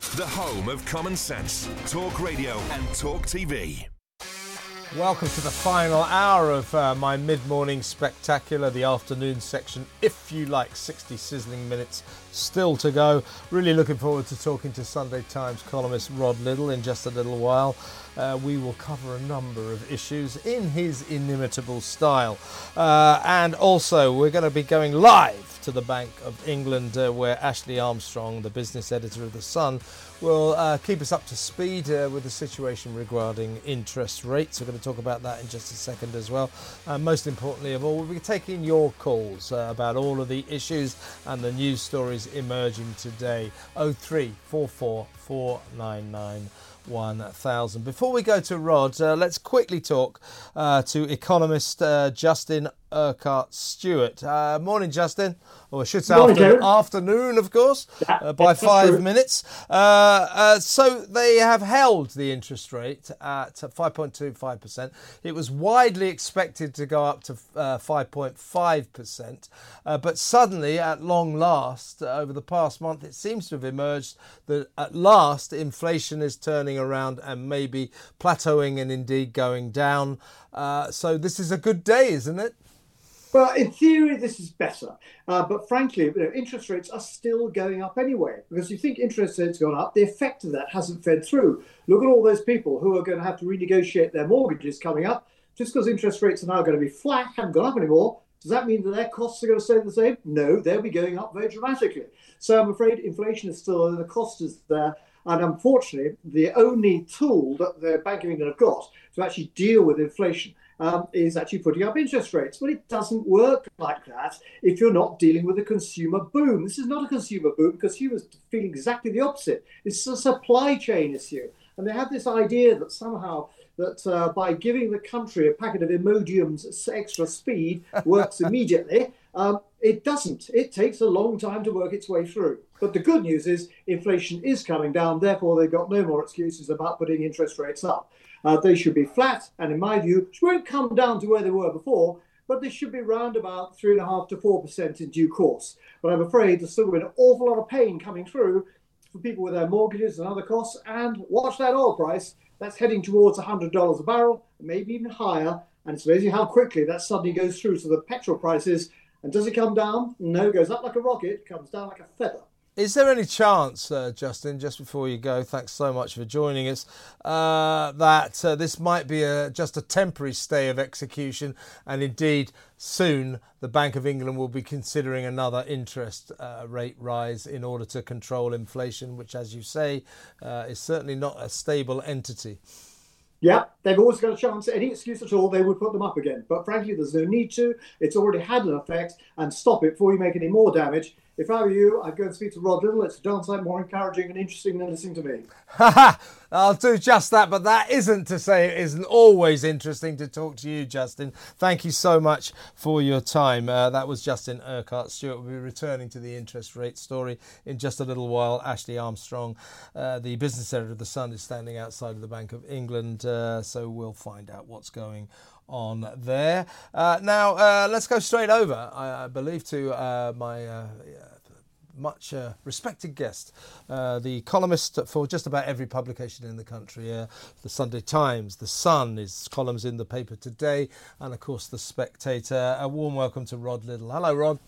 The home of common sense, talk radio and talk TV. Welcome to the final hour of uh, my mid morning spectacular, the afternoon section, if you like. 60 sizzling minutes still to go. Really looking forward to talking to Sunday Times columnist Rod Liddle in just a little while. Uh, we will cover a number of issues in his inimitable style. Uh, and also, we're going to be going live to the Bank of England, uh, where Ashley Armstrong, the business editor of The Sun, will uh, keep us up to speed uh, with the situation regarding interest rates. We're going to talk about that in just a second as well. And most importantly of all, we'll be taking your calls uh, about all of the issues and the news stories emerging today. 0344 499 1000. Before we go to Rod, uh, let's quickly talk uh, to economist uh, Justin Urquhart Stewart. Uh, morning, Justin. Or I should say Morning, after, Joe. afternoon, of course, Yeah, uh, by five true. minutes. Uh, uh, so they have held the interest rate at 5.25%. It was widely expected to go up to uh, 5.5%. Uh, but suddenly, at long last, uh, over the past month, it seems to have emerged that at last inflation is turning around and maybe plateauing and indeed going down. Uh, so this is a good day, isn't it? Well, in theory, this is better. Uh, but frankly, you know, interest rates are still going up anyway. Because you think interest rates gone up, the effect of that hasn't fed through. Look at all those people who are going to have to renegotiate their mortgages coming up. Just because interest rates are now going to be flat, haven't gone up anymore, does that mean that their costs are going to stay the same? No, they'll be going up very dramatically. So I'm afraid inflation is still there, the cost is there. And unfortunately, the only tool that the Bank of England have got to actually deal with inflation um, is actually putting up interest rates. But it doesn't work like that if you're not dealing with a consumer boom. This is not a consumer boom. because Consumers feel exactly the opposite. It's a supply chain issue. And they have this idea that somehow that uh, by giving the country a packet of Imodium's extra speed works immediately. Um, it doesn't. It takes a long time to work its way through. But the good news is inflation is coming down. Therefore, they've got no more excuses about putting interest rates up. Uh, they should be flat, and in my view, which won't come down to where they were before, but they should be round about three and a half to four percent in due course. But I'm afraid there's still an awful lot of pain coming through for people with their mortgages and other costs. And watch that oil price. That's heading towards $100 a barrel, maybe even higher. And it's amazing how quickly that suddenly goes through to the petrol prices. And does it come down? No, it goes up like a rocket, comes down like a feather. Is there any chance, uh, Justin, just before you go, thanks so much for joining us, uh, that uh, this might be a, just a temporary stay of execution and indeed soon the Bank of England will be considering another interest uh, rate rise in order to control inflation, which, as you say, uh, is certainly not a stable entity? Yeah, they've always got a chance. Any excuse at all, they would put them up again. But frankly, there's no need to. It's already had an effect, and stop it before you make any more damage. If I were you, I'd go and speak to Rod Liddle. It's a darn sight more encouraging and interesting than listening to me. Haha, I'll do just that, but that isn't to say it isn't always interesting to talk to you, Justin. Thank you so much for your time. Uh, that was Justin Urquhart Stewart. We'll be returning to the interest rate story in just a little while. Ashley Armstrong, uh, the business editor of The Sun, is standing outside of the Bank of England, uh, so we'll find out what's going on there. Uh, now, uh, let's go straight over, I, I believe, to uh, my uh, much uh, respected guest, uh, the columnist for just about every publication in the country. The Sunday Times, The Sun, his columns in the paper today, and of course The Spectator. A warm welcome to Rod Liddle. Hello, Rod.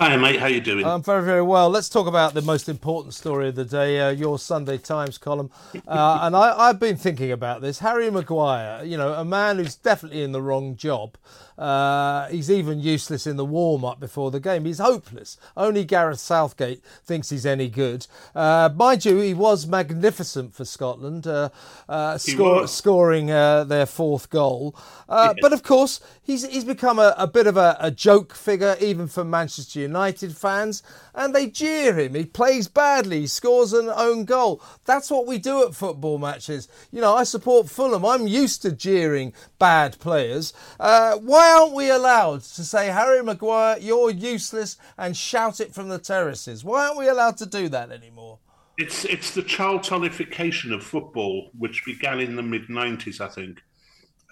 Hi, mate. How you doing? I'm very, very well. Let's talk about the most important story of the day, uh, your Sunday Times column. Uh, and I, I've been thinking about this. Harry Maguire, you know, a man who's definitely in the wrong job. Uh, he's even useless in the warm up before the game. He's hopeless. Only Gareth Southgate thinks he's any good. Uh, mind you, he was magnificent for Scotland, uh, uh, score, scoring uh, their fourth goal. Uh, But of course, he's he's become a, a bit of a, a joke figure, even for Manchester United fans, and they jeer him. He plays badly, he scores an own goal. That's what we do at football matches. You know, I support Fulham. I'm used to jeering bad players. Uh, why aren't we allowed to say, Harry Maguire, you're useless, and shout it from the terraces? Why aren't we allowed to do that anymore? It's it's the Charltonification of football, which began in the mid '90s, I think.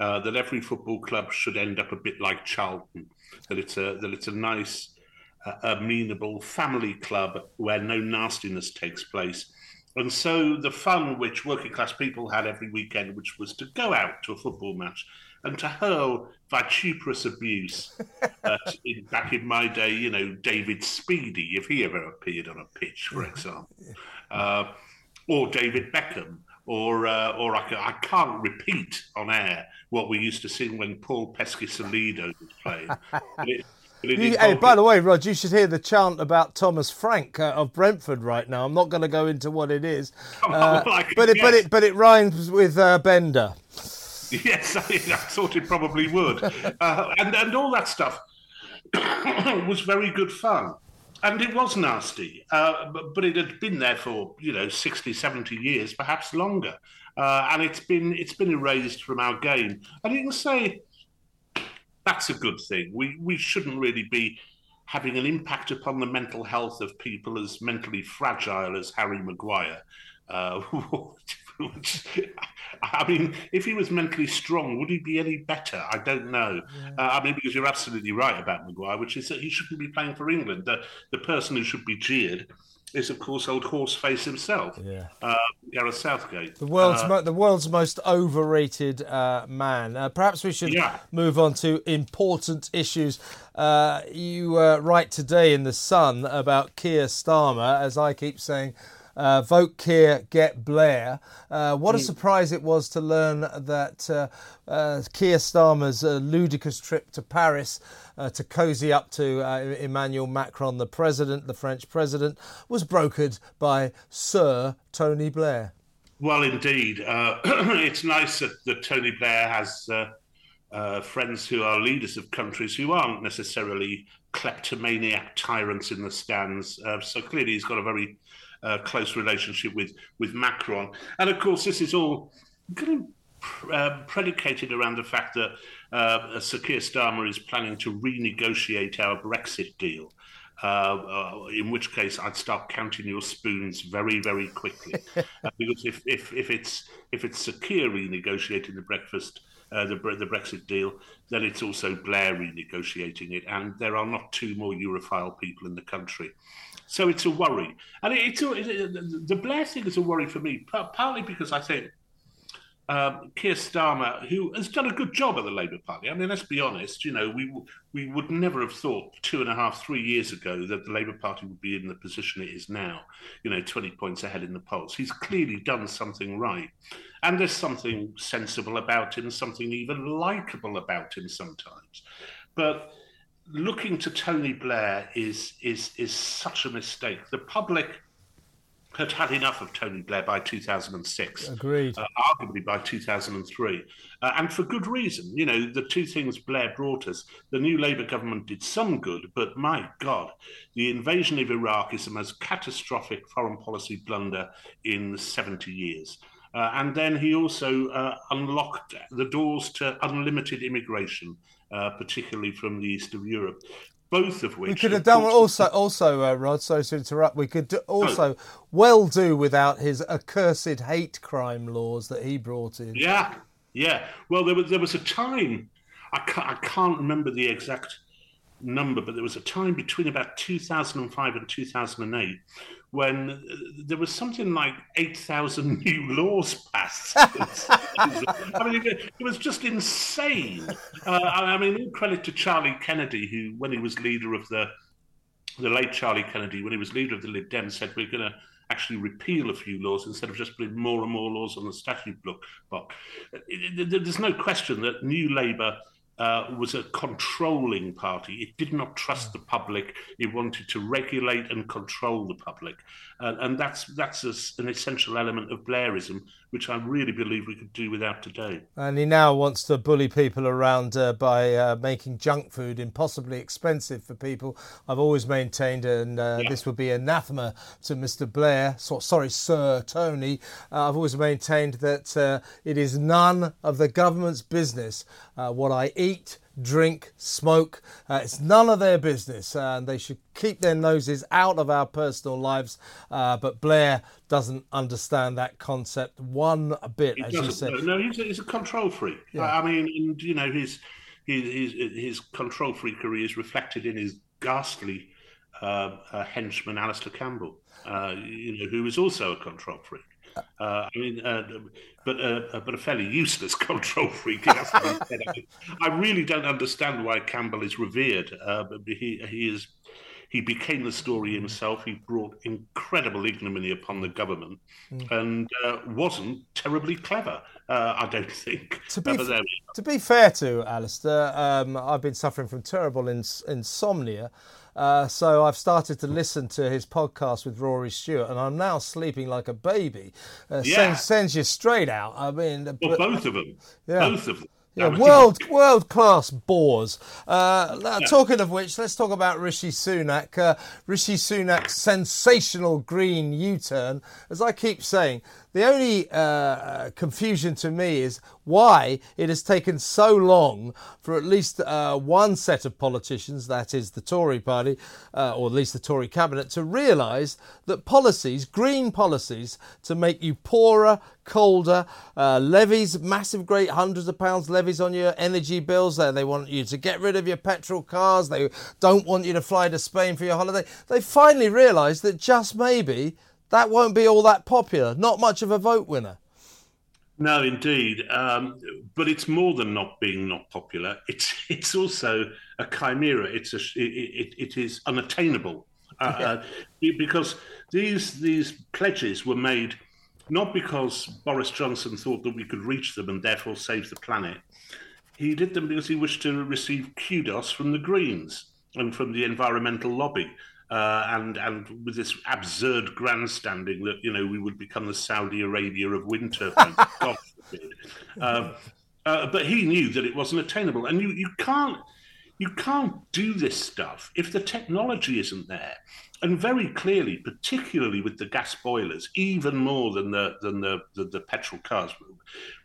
Uh, that every football club should end up a bit like Charlton. That it's a that it's a nice, amenable family club where no nastiness takes place. And so the fun which working class people had every weekend, which was to go out to a football match and to hurl vituperous abuse. uh, in, back in my day, you know, David Speedie, if he ever appeared on a pitch, for example, uh, or David Beckham, or uh, or I, I, can't repeat on air what we used to sing when Paul Peschisolido was playing. Hey, by the way, Rod, you should hear the chant about Thomas Frank uh, of Brentford right now. I'm not going to go into what it is, uh, well, but it but it but it rhymes with uh, Bender. Yes, I, I, thought it probably would, uh, and and all that stuff was very good fun and it was nasty, uh, but, but, it had been there for you know 60, 70 years, perhaps longer, uh, and it's been it's been erased from our game. And you can say that's a good thing. We we shouldn't really be having an impact upon the mental health of people as mentally fragile as Harry Maguire. Uh, I mean, if he was mentally strong, would he be any better? I don't know. Yeah. Uh, I mean, because you're absolutely right about Maguire, which is that he shouldn't be playing for England. The, the person who should be jeered is, of course, old Horseface himself, yeah. uh, Gareth Southgate. The world's, uh, mo- the world's most overrated uh, man. Uh, perhaps we should yeah. move on to important issues. Uh, you write today in The Sun about Keir Starmer, as I keep saying, uh, vote Keir, get Blair. Uh, what a mm. surprise it was to learn that uh, uh Keir Starmer's uh, ludicrous trip to Paris uh, to cozy up to Emmanuel Macron, the president, the French president, was brokered by Sir Tony Blair. Well, indeed. it's nice that, that, Tony Blair has. Uh, friends who are leaders of countries who aren't necessarily kleptomaniac tyrants in the stands. Uh, so clearly, he's got a very uh, close relationship with with Macron, and of course this is all kind of uh, predicated around the fact that uh, Sir Keir Starmer is planning to renegotiate our Brexit deal. Uh, uh, in which case, I'd start counting your spoons very, very quickly, uh, because if, if, if it's if it's Sir Keir renegotiating the breakfast uh, the, the Brexit deal, then it's also Blair renegotiating it, and there are not two more Europhile people in the country. So it's a worry. And it, it's a, it, the Blair thing is a worry for me, partly because I think um, Keir Starmer, who has done a good job at the Labour Party. I mean, let's be honest. You know, we we would never have thought two and a half, three years ago that the Labour Party would be in the position it is now. You know, twenty points ahead in the polls. He's clearly done something right, and there's something sensible about him, something even likable about him sometimes. But looking to Tony Blair is is is such a mistake. The public had had enough of Tony Blair by 2006. Agreed. Uh, arguably by 2003. Uh, and for good reason. You know, the two things Blair brought us the new Labour government did some good, but my God, the invasion of Iraq is the most catastrophic foreign policy blunder in 70 years. Uh, and then he also uh, unlocked the doors to unlimited immigration uh, particularly from the east of Europe. Both of which we could have done also, also, uh, Rod. Sorry to interrupt. We could do, also oh. well do without his accursed hate crime laws that he brought in. Yeah, yeah. Well, there was there was a time I can't, I can't remember the exact number, but there was a time between about 2005 and 2008 when uh, there was something like 8,000 new laws passed. I mean, it, was just insane. Uh, I mean, all credit to Charlie Kennedy, who, when he was leader of the, the late Charlie Kennedy, when he was leader of the Lib Dems, said, We're going to actually repeal a few laws instead of just putting more and more laws on the statute book. But there's no question that New Labour uh, was a controlling party. It did not trust the public. It wanted to regulate and control the public, uh, and that's that's a, an essential element of Blairism, which I really believe we could do without today. And he now wants to bully people around uh, by uh, making junk food impossibly expensive for people. I've always maintained, and uh, yeah. this would be anathema to Mr. Blair. So, sorry, Sir Tony. Uh, I've always maintained that it is none of the government's business what I eat, drink, smoke. Uh, it's none of their business, and they should keep their noses out of our personal lives. Uh, but Blair doesn't understand that concept one bit, he as you said. No, he's a, he's a control freak. Yeah. I mean, and you know, his, his his control freakery is reflected in his ghastly uh, uh, henchman, Alastair Campbell, uh, you know, who is also a control freak. Uh, I mean, uh, but uh, but a fairly useless control freak. I, I really don't understand why Campbell is revered. Uh, but he he is he became the story himself. He brought incredible ignominy upon the government, mm. and uh, wasn't terribly clever. Uh, I don't think. To be, f- to be fair to Alastair, um, I've been suffering from terrible ins- insomnia. Uh, so I've started to listen to his podcast with Rory Stewart, and I'm now sleeping like a baby. Uh, yeah. sends, sends you straight out. I mean, well, but, both of them. Yeah. Both of them. Yeah, world world class bores. Uh, yeah. Talking of which, let's talk about Rishi Sunak. Uh, Rishi Sunak's sensational green U-turn. As I keep saying, the only uh, confusion to me is why it has taken so long for at least uh, one set of politicians, that is the Tory party, uh, or at least the Tory cabinet, to realise that policies, green policies, to make you poorer, colder, uh, levies, massive, great hundreds of pounds levies on your energy bills. There, they want you to get rid of your petrol cars. They don't want you to fly to Spain for your holiday. They finally realised that just maybe that won't be all that popular. Not much of a vote winner. No, indeed, um, but it's more than not being not popular. It's it's also a chimera. It's a it, it, it is unattainable uh, yeah. uh, because these these pledges were made not because Boris Johnson thought that we could reach them and therefore save the planet. He did them because he wished to receive kudos from the Greens and from the environmental lobby. Uh, and and with this absurd grandstanding that you know we would become the Saudi Arabia of winter. God forbid. Um, uh, but he knew that it wasn't attainable, and you you can't you can't do this stuff if the technology isn't there. And very clearly, particularly with the gas boilers, even more than the than the, the, the petrol cars,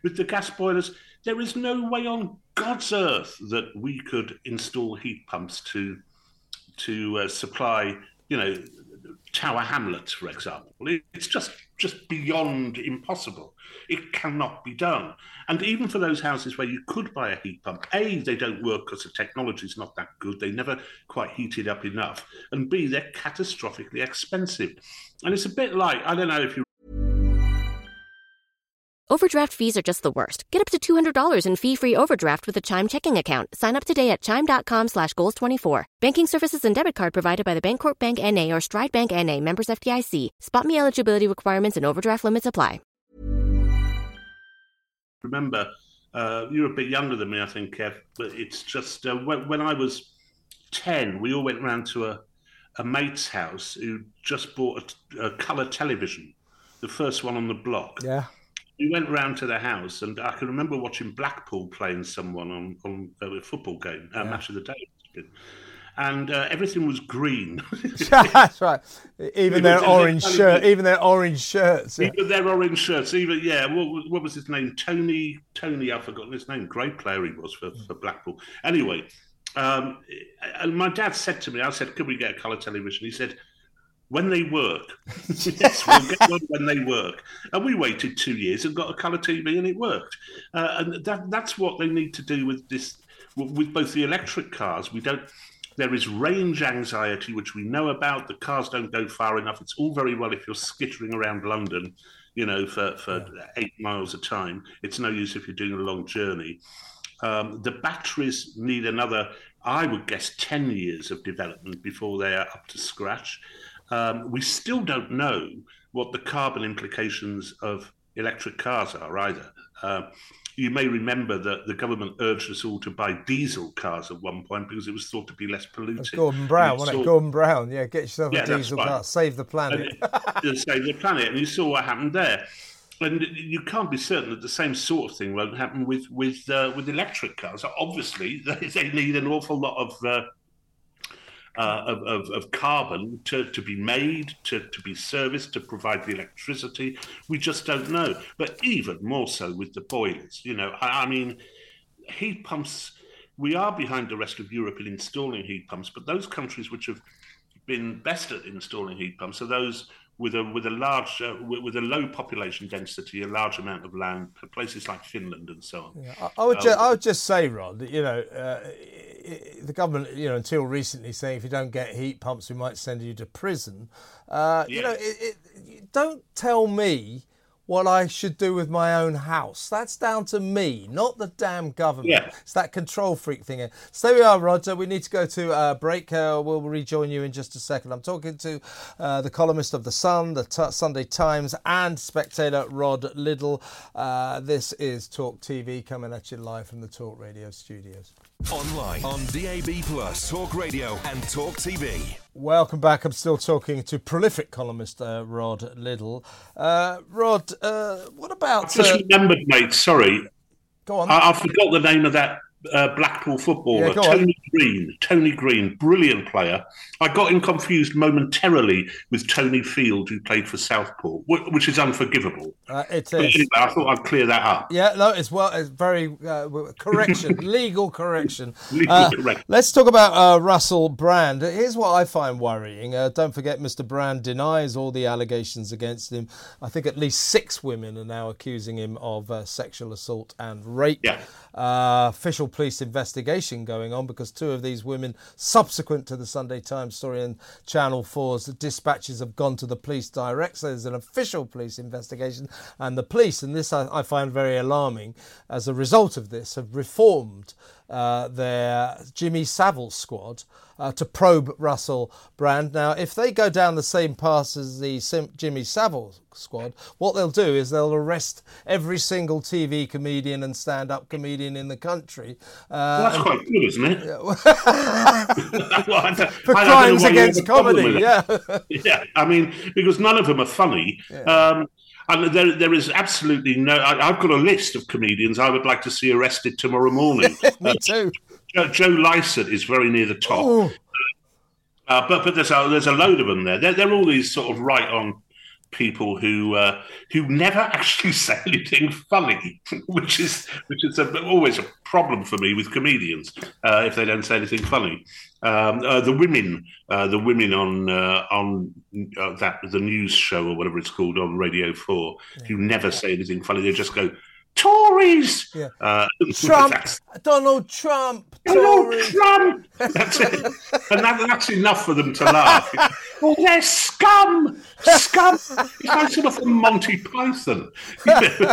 with the gas boilers, there is no way on God's earth that we could install heat pumps to to uh, supply, you know, Tower Hamlets, for example. It's just just beyond impossible. It cannot be done. And even for those houses where you could buy a heat pump, A, they don't work because the technology is not that good. They never quite heat it up enough. And B, they're catastrophically expensive. And it's a bit like, I don't know if you Overdraft fees are just the worst. Get up to $200 in fee-free overdraft with a Chime checking account. Sign up today at Chime.com slash Goals24. Banking services and debit card provided by the Bancorp Bank N.A. or Stride Bank N.A. Members FDIC. Spot me eligibility requirements and overdraft limits apply. Remember, uh, you're a bit younger than me, I think, Kev, but it's just uh, when, when, I was 10, we all went round to a, a mate's house who just bought a, a colour television, the first one on the block. Yeah we went round to the house, and I can remember watching Blackpool playing someone on on a football game, uh, yeah. match of the day, and uh, everything was green. That's right. Even their orange shirt, even their orange shirts. Yeah. Even their orange shirts. Even yeah. What, what was his name? Tony. Tony. I've forgotten his name. Great player he was for, for Blackpool. Anyway, um, and my dad said to me, I said, "Could we get a colour television?" He said when they work. yes, we'll get one when they work. And we waited two years and got a colour TV, and it worked. Uh, and that, that's what they need to do with this, with both the electric cars. We don't. There is range anxiety, which we know about. The cars don't go far enough. It's all very well if you're skittering around London, you know, for, for yeah. eight miles a time. It's no use if you're doing a long journey. Um, the batteries need another, I would guess, 10 years of development before they are up to scratch. Um, we still don't know what the carbon implications of electric cars are either. Uh, you may remember that the government urged us all to buy diesel cars at one point because it was thought to be less polluting. Gordon Brown, wasn't it? Gordon Brown, yeah, get yourself Yeah, a diesel right. car, save the planet. to save the planet. And you saw what happened there. And you can't be certain that the same sort of thing won't happen with with uh, with electric cars. Obviously, they, they need an awful lot of. Uh, uh, of, of, of carbon to, to be made, to, to be serviced, to provide the electricity. We just don't know. But even more so with the boilers. You know, I, I mean, heat pumps, we are behind the rest of Europe in installing heat pumps, but those countries which have been best at installing heat pumps are those with a with a large uh, with, a low population density, a large amount of land, places like Finland and so on. I, I would, ju- I would just say, Rod, that, you know, uh, the government, you know, until recently saying if you don't get heat pumps, we might send you to prison. Uh, You know, it, it, don't tell me what I should do with my own house. That's down to me, not the damn government. Yeah. It's that control freak thing. So there we are, Roger. We need to go to uh, break. Uh, we'll rejoin you in just a second. I'm talking to uh, the columnist of The Sun, the T- Sunday Times, and Spectator, Rod Liddle. Uh, this is Talk TV coming at you live from the Talk Radio studios. Online, on DAB, Plus, Talk Radio, and Talk TV. Welcome back. I'm still talking to prolific columnist uh, Rod Liddle. Uh, Rod, uh, what about. I Just Uh, remembered, mate. Sorry, go on. I, I forgot the name of that uh, Blackpool footballer, Yeah, on. Tony Green. Tony Green, brilliant player. I got him confused momentarily with Tony Field, who played for Southport, which is unforgivable. Uh, it is. anyway, I thought I'd clear that up. Yeah, no, it's well, it's very uh, correction, legal correction. Legal Uh, correction. Let's talk about uh, Russell Brand. Here's what I find worrying. Uh, don't forget, Mr. Brand denies all the allegations against him. I think at least six women are now accusing him of uh, sexual assault and rape. Yeah. Uh, official police investigation going on because two of these women, subsequent to the Sunday Times story and Channel 4's dispatches, have gone to the police direct. So there's an official police investigation, and the police, and this I, I find very alarming, as a result of this, have reformed uh, their Jimmy Savile squad uh, to probe Russell Brand. Now, if they go down the same path as the Sim- Jimmy Savile squad, what they'll do is they'll arrest every single TV comedian and stand-up comedian in the country. Uh, That's quite good, isn't it? for crimes against comedy, yeah. yeah, I mean, because none of them are funny. Um, and there, there is absolutely no. I, I've got a list of comedians I would like to see arrested tomorrow morning. Me too. Joe, Joe Lycett is very near the top, Oh, uh, but but there's a there's a load of them there. They're, they're all these sort of right on people who uh, who never actually say anything funny, which is which is a, always a problem for me with comedians uh, if they don't say anything funny. Um, uh, the women, uh, the women on uh, on uh, that the news show or whatever it's called on Radio Four, who never say anything funny. They just go Tories. Yeah. Uh, Trump, Donald Trump, Donald Tories. Trump. That's it. And that, that's enough for them to laugh. oh, they're scum. Scum. It's like sort of a Monty Python.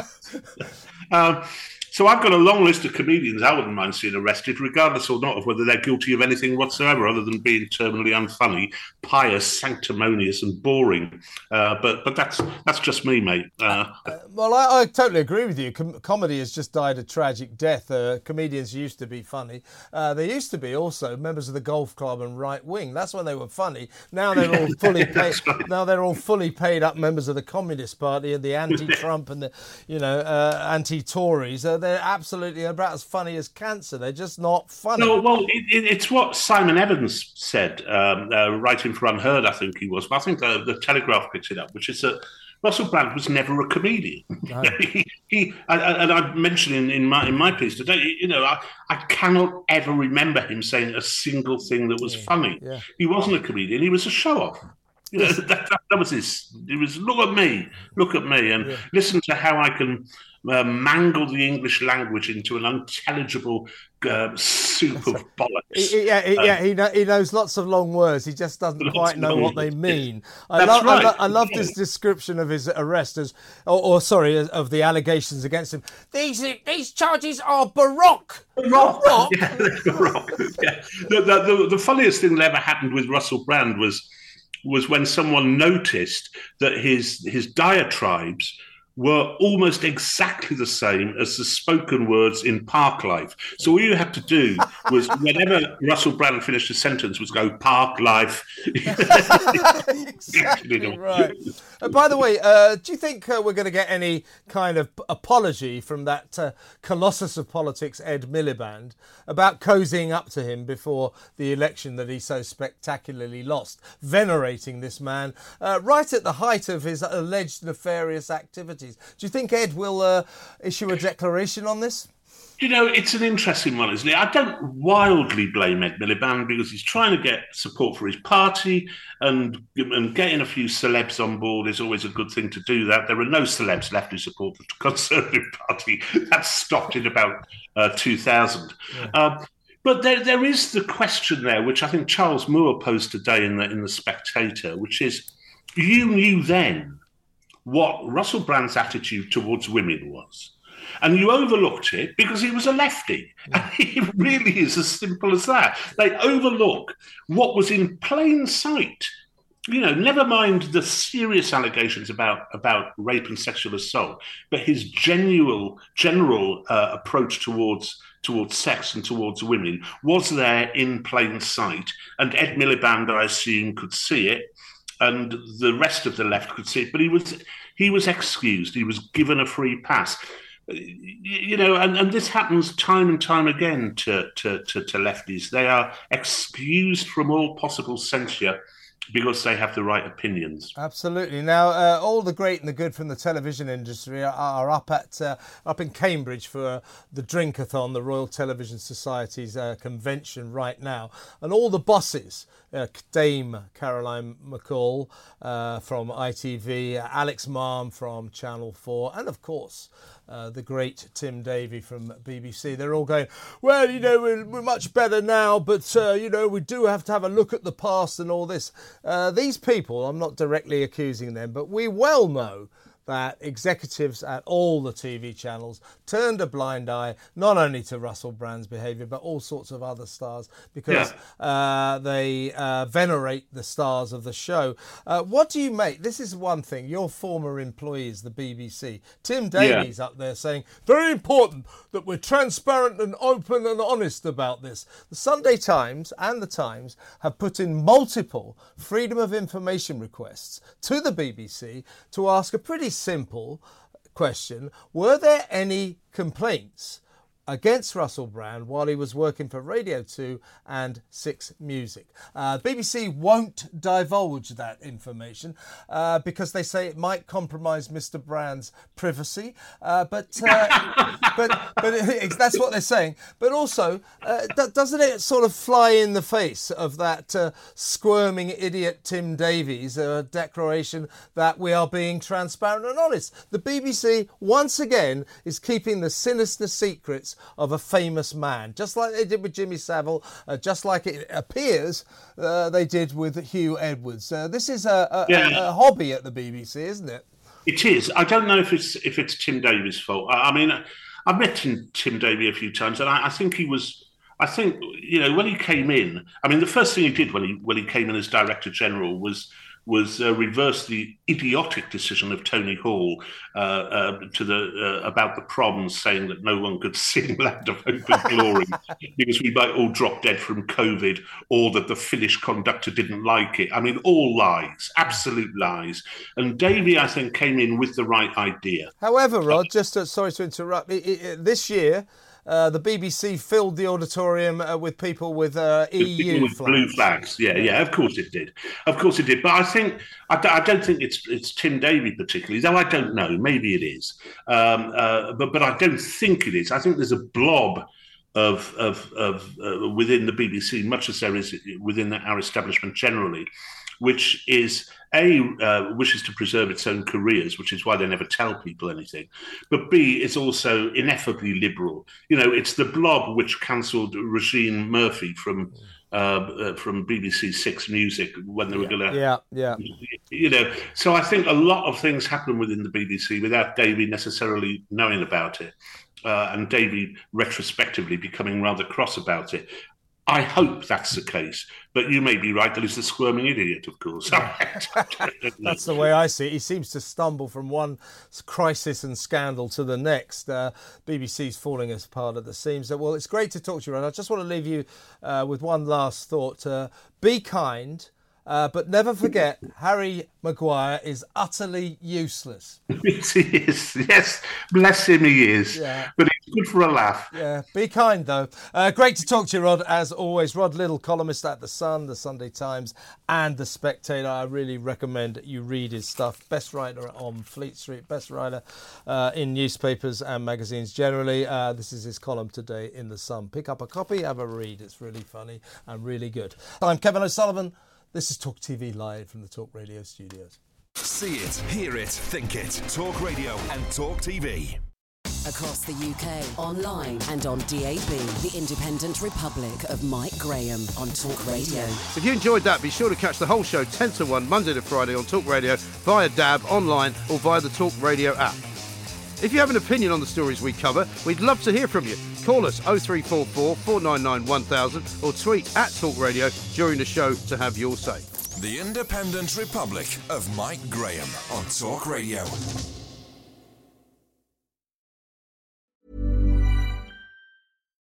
um, so I've got a long list of comedians I wouldn't mind seeing arrested, regardless or not of whether they're guilty of anything whatsoever, other than being terminally unfunny, pious, sanctimonious, and boring. Uh, but but that's that's just me, mate. Uh, Well, I, I totally agree with you. Com- comedy has just died a tragic death. Uh, comedians used to be funny. Uh, they used to be also members of the golf club and right wing. That's when they were funny. Now they're all fully paid. Now they're all fully paid up members of the Communist Party and the anti-Trump and the you know uh, anti-Tories. Uh, they're absolutely about as funny as cancer. They're just not funny. No, well, it, it, it's what Simon Evans said, um, uh, writing for UnHerd, I think he was. But I think the, the Telegraph picked it up, which is that Russell Brand was never a comedian. he, he and, I mentioned in, in my in my piece today, you know, I, I cannot ever remember him saying a single thing that was funny. yeah. He wasn't a comedian; he was a show off. You know, that, that, that was his. It was look at me, look at me, and listen to how I can uh, mangle the English language into an unintelligible uh, soup of bollocks. He- he- yeah, he, yeah, he, know, he knows lots of long words. He just doesn't quite know what they mean. I, That's love, I, lo- I love Yeah. this description of his arrest as, or, or sorry, of the allegations against him. These these charges are baroque. Baroque. Rock? Yeah, rock. Yeah. The, the, the, the funniest thing that ever happened with Russell Brand was was when someone noticed that his his diatribes were almost exactly the same as the spoken words in Parklife. So all you had to do was, whenever Russell Brand finished a sentence, was go Parklife. exactly right. Uh, by the way, uh, do you think uh, we're going to get any kind of apology from that uh, colossus of politics, Ed Miliband, about cozying up to him before the election that he so spectacularly lost, venerating this man uh, right at the height of his alleged nefarious activities? Do you think Ed will uh, issue a declaration on this? You know, it's an interesting one, isn't it? I don't wildly blame Ed Miliband because he's trying to get support for his party and, and getting a few celebs on board is always a good thing to do that. There are no celebs left who support the Conservative Party. That stopped in about uh, 2000. Yeah. Uh, but there, there is the question there, which I think Charles Moore posed today in the, in the Spectator, which is you knew then what Russell Brand's attitude towards women was and you overlooked it because he was a lefty. And it really is as simple as that. They overlook what was in plain sight. You know, never mind the serious allegations about about rape and sexual assault, but his genuine general uh, approach towards towards sex and towards women was there in plain sight. And Ed Miliband, I assume, could see it, and the rest of the left could see it. But he was he was excused. He was given a free pass uh, you know, and, and this happens time and time again to, to, to, to lefties. They are excused from all possible censure because they have the right opinions. Absolutely. Now, uh, all the great and the good from the television industry are, are up at uh, up in Cambridge for uh, the Drinkathon, the Royal Television Society's uh, convention right now, and all the bosses. Uh, Dame Carolyn McCall uh, from ITV, Alex Mahon from Channel 4, and of course uh, the great Tim Davie from BBC. They're all going, well, you know, we're, we're much better now, but, uh, you know, we do have to have a look at the past and all this. Uh, these people, I'm not directly accusing them, but we well know that executives at all the TV channels turned a blind eye not only to Russell Brand's behaviour but all sorts of other stars because yeah. uh, they uh, venerate the stars of the show. Uh, what do you make? This is one thing. Your former employees, the BBC, Tim Davie's yeah. up there saying very important that we're transparent and open and honest about this. The Sunday Times and the Times have put in multiple freedom of information requests to the BBC to ask a pretty simple question. Were there any complaints against Russell Brand while he was working for Radio 2 and Six Music. Uh, BBC won't divulge that information uh, because they say it might compromise Mr. Brand's privacy. Uh, but, uh, but, but that's what they're saying. But also, uh, doesn't it sort of fly in the face of that uh, squirming idiot Tim Davie's declaration that we are being transparent and honest? The BBC, once again, is keeping the sinister secrets of a famous man, just like they did with Jimmy Savile, uh, just like it appears uh, they did with Huw Edwards. Uh, this is a, a, yeah. a, a, hobby at the BBC, isn't it? It is. I don't know if it's if it's Tim Davie's fault. I, I mean, I've met Tim, Tim Davie a few times, and I, I think he was. I think you know when he came in. I mean, the first thing he did when he when he came in as director general was was uh, reverse the idiotic decision of Tony Hall uh, uh, to the uh, about the problems, saying that no one could sing "Land of Hope and Glory" because we might all drop dead from COVID, or that the Finnish conductor didn't like it. I mean, all lies, absolute lies. And Davie, I think, came in with the right idea. However, Rod, just to, sorry to interrupt, it, it, this year. Uh, the BBC filled the auditorium uh, with people with uh, EU with flags. blue flags. Yeah, yeah, of course it did. Of course it did. But I think I, I don't think it's it's Tim Davie particularly, though I don't know. Maybe it is, um, uh, but but I don't think it is. I think there's a blob of of of uh, within the BBC, much as there is within our establishment generally, which is a uh, wishes to preserve its own careers, which is why they never tell people anything. But B is also ineffably liberal. You know, it's the blob which cancelled Róisín Murphy from. Uh, uh, from BBC Six Music when they were yeah, going to, yeah, yeah, you know. So I think a lot of things happen within the BBC without Davie necessarily knowing about it, uh, and Davie retrospectively becoming rather cross about it. I hope that's the case, but you may be right that he's a squirming idiot, of course. that's the way I see it. He seems to stumble from one crisis and scandal to the next. Uh, BBC's falling apart at the seams. Well, it's great to talk to you, and I just want to leave you uh, with one last thought. Uh, be kind uh, but never forget, Harry Maguire is utterly useless. Yes, he is. Yes, bless him, he is. Yeah. But it's good for a laugh. Yeah, be kind, though. Uh, great to talk to you, Rod, as always. Rod Liddle, columnist at The Sun, The Sunday Times, and The Spectator. I really recommend you read his stuff. Best writer on Fleet Street, best writer uh, in newspapers and magazines generally. Uh, this is his column today in The Sun. Pick up a copy, have a read. It's really funny and really good. I'm Kevin O'Sullivan. This is Talk TV live from the Talk Radio studios. See it, hear it, think it. Talk Radio and Talk TV. Across the UK, online and on DAB, the independent republic of Mike Graham on Talk Radio. If you enjoyed that, be sure to catch the whole show 10 to 1 Monday to Friday on Talk Radio via DAB, online, or via the Talk Radio app. If you have an opinion on the stories we cover, we'd love to hear from you. Call us 0344 499 1000 or tweet at Talk Radio during the show to have your say. The Independent Republic of Mike Graham on Talk Radio.